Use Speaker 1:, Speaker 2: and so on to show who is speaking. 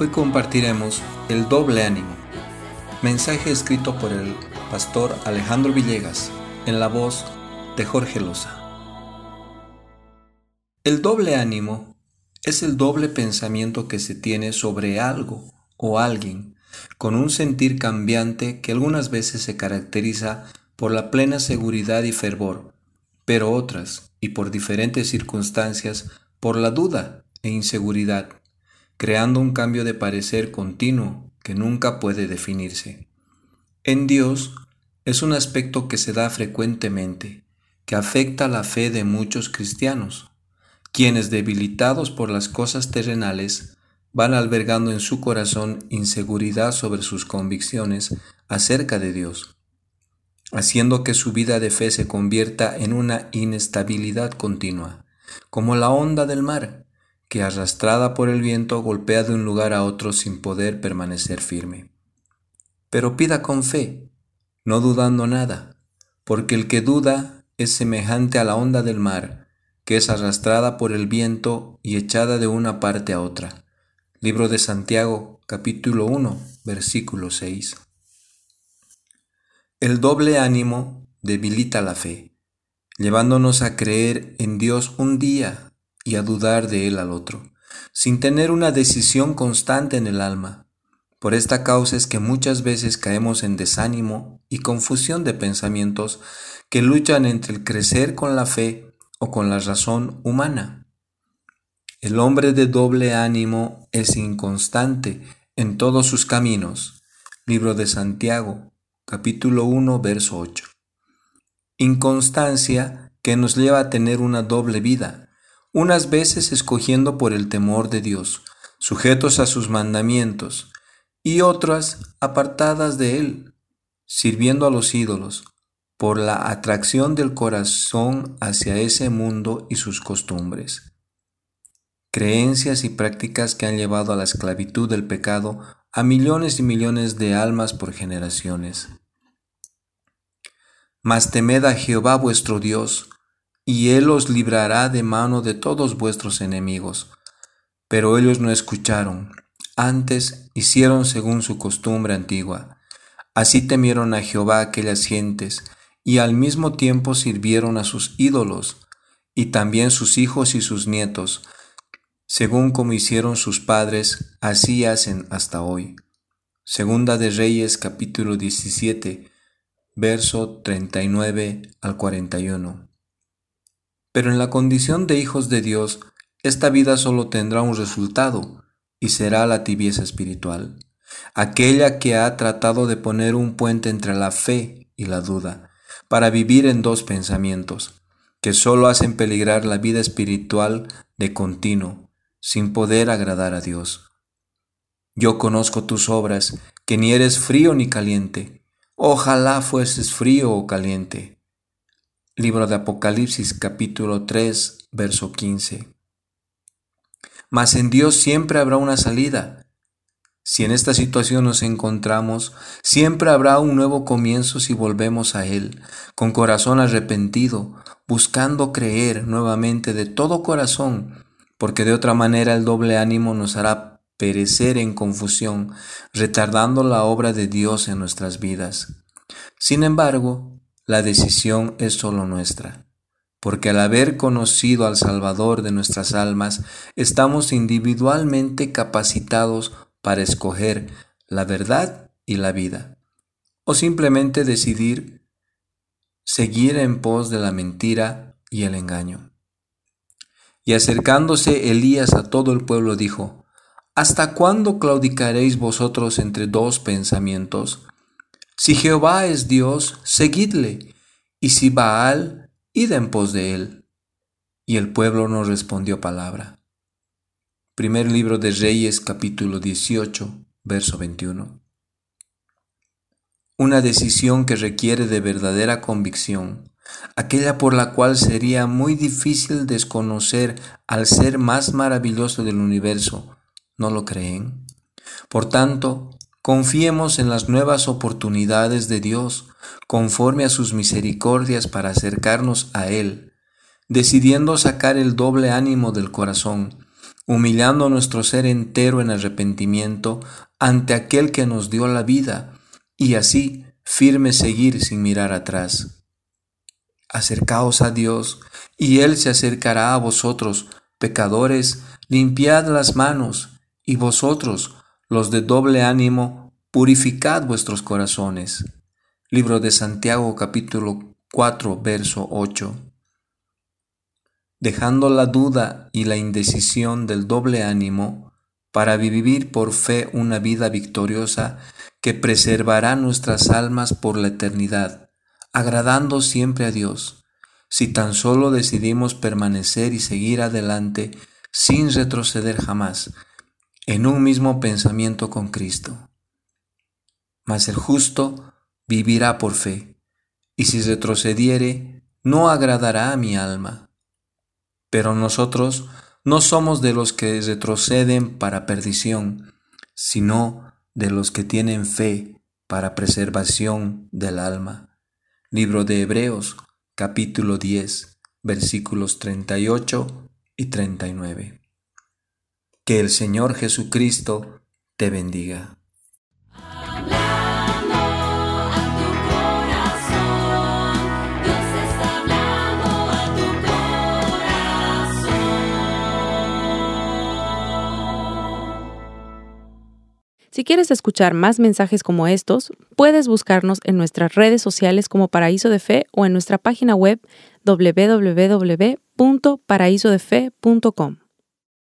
Speaker 1: Hoy compartiremos el doble ánimo, mensaje escrito por el pastor Alejandro Villegas en la voz de Jorge Loza. El doble ánimo es el doble pensamiento que se tiene sobre algo o alguien, con un sentir cambiante que algunas veces se caracteriza por la plena seguridad y fervor, pero otras, y por diferentes circunstancias, por la duda e inseguridad, creando un cambio de parecer continuo que nunca puede definirse. En Dios es un aspecto que se da frecuentemente, que afecta la fe de muchos cristianos, quienes debilitados por las cosas terrenales van albergando en su corazón inseguridad sobre sus convicciones acerca de Dios, haciendo que su vida de fe se convierta en una inestabilidad continua, como la onda del mar, que arrastrada por el viento golpea de un lugar a otro sin poder permanecer firme. Pero pida con fe, no dudando nada, porque el que duda es semejante a la onda del mar, que es arrastrada por el viento y echada de una parte a otra. Libro de Santiago, capítulo 1, versículo 6. El doble ánimo debilita la fe, llevándonos a creer en Dios un día y a dudar de él al otro, sin tener una decisión constante en el alma. Por esta causa es que muchas veces caemos en desánimo y confusión de pensamientos que luchan entre el crecer con la fe o con la razón humana. El hombre de doble ánimo es inconstante en todos sus caminos. Libro de Santiago, capítulo 1, verso 8. Inconstancia que nos lleva a tener una doble vida, unas veces escogiendo por el temor de Dios, sujetos a sus mandamientos, y otras apartadas de Él, sirviendo a los ídolos, por la atracción del corazón hacia ese mundo y sus costumbres. Creencias y prácticas que han llevado a la esclavitud del pecado a millones y millones de almas por generaciones. Mas temed a Jehová vuestro Dios, y él os librará de mano de todos vuestros enemigos. Pero ellos no escucharon, antes hicieron según su costumbre antigua. Así temieron a Jehová aquellas gentes, y al mismo tiempo sirvieron a sus ídolos, y también sus hijos y sus nietos, según como hicieron sus padres, así hacen hasta hoy. Segunda de Reyes capítulo 17, verso 39 al 41. Pero en la condición de hijos de Dios, esta vida solo tendrá un resultado, y será la tibieza espiritual, aquella que ha tratado de poner un puente entre la fe y la duda, para vivir en dos pensamientos, que solo hacen peligrar la vida espiritual de continuo, sin poder agradar a Dios. Yo conozco tus obras, que ni eres frío ni caliente. Ojalá fueses frío o caliente. Libro de Apocalipsis capítulo 3, verso 15. Mas en Dios siempre habrá una salida. Si en esta situación nos encontramos, siempre habrá un nuevo comienzo si volvemos a Él, con corazón arrepentido, buscando creer nuevamente de todo corazón, porque de otra manera el doble ánimo nos hará perecer en confusión, retardando la obra de Dios en nuestras vidas. Sin embargo, la decisión es solo nuestra, porque al haber conocido al Salvador de nuestras almas, estamos individualmente capacitados para escoger la verdad y la vida, o simplemente decidir seguir en pos de la mentira y el engaño. Y acercándose Elías a todo el pueblo dijo, ¿Hasta cuándo claudicaréis vosotros entre dos pensamientos? Si Jehová es Dios, seguidle, y si Baal, id en pos de él. Y el pueblo no respondió palabra. Primer libro de Reyes capítulo 18, verso 21. Una decisión que requiere de verdadera convicción, aquella por la cual sería muy difícil desconocer al ser más maravilloso del universo, ¿no lo creen? Por tanto, Confiemos en las nuevas oportunidades de Dios conforme a sus misericordias para acercarnos a Él, decidiendo sacar el doble ánimo del corazón, humillando nuestro ser entero en arrepentimiento ante aquel que nos dio la vida, y así firme seguir sin mirar atrás. Acercaos a Dios, y Él se acercará a vosotros, pecadores, limpiad las manos, y vosotros, los de doble ánimo, purificad vuestros corazones. Libro de Santiago capítulo 4, verso 8. Dejando la duda y la indecisión del doble ánimo, para vivir por fe una vida victoriosa que preservará nuestras almas por la eternidad, agradando siempre a Dios, si tan solo decidimos permanecer y seguir adelante sin retroceder jamás, en un mismo pensamiento con Cristo. Mas el justo vivirá por fe, y si retrocediere, no agradará a mi alma. Pero nosotros no somos de los que retroceden para perdición, sino de los que tienen fe para preservación del alma. Libro de Hebreos, capítulo 10, versículos 38 y 39. Que el Señor Jesucristo te bendiga.
Speaker 2: Si quieres escuchar más mensajes como estos, puedes buscarnos en nuestras redes sociales como Paraíso de Fe o en nuestra página web www.paraisodefe.com.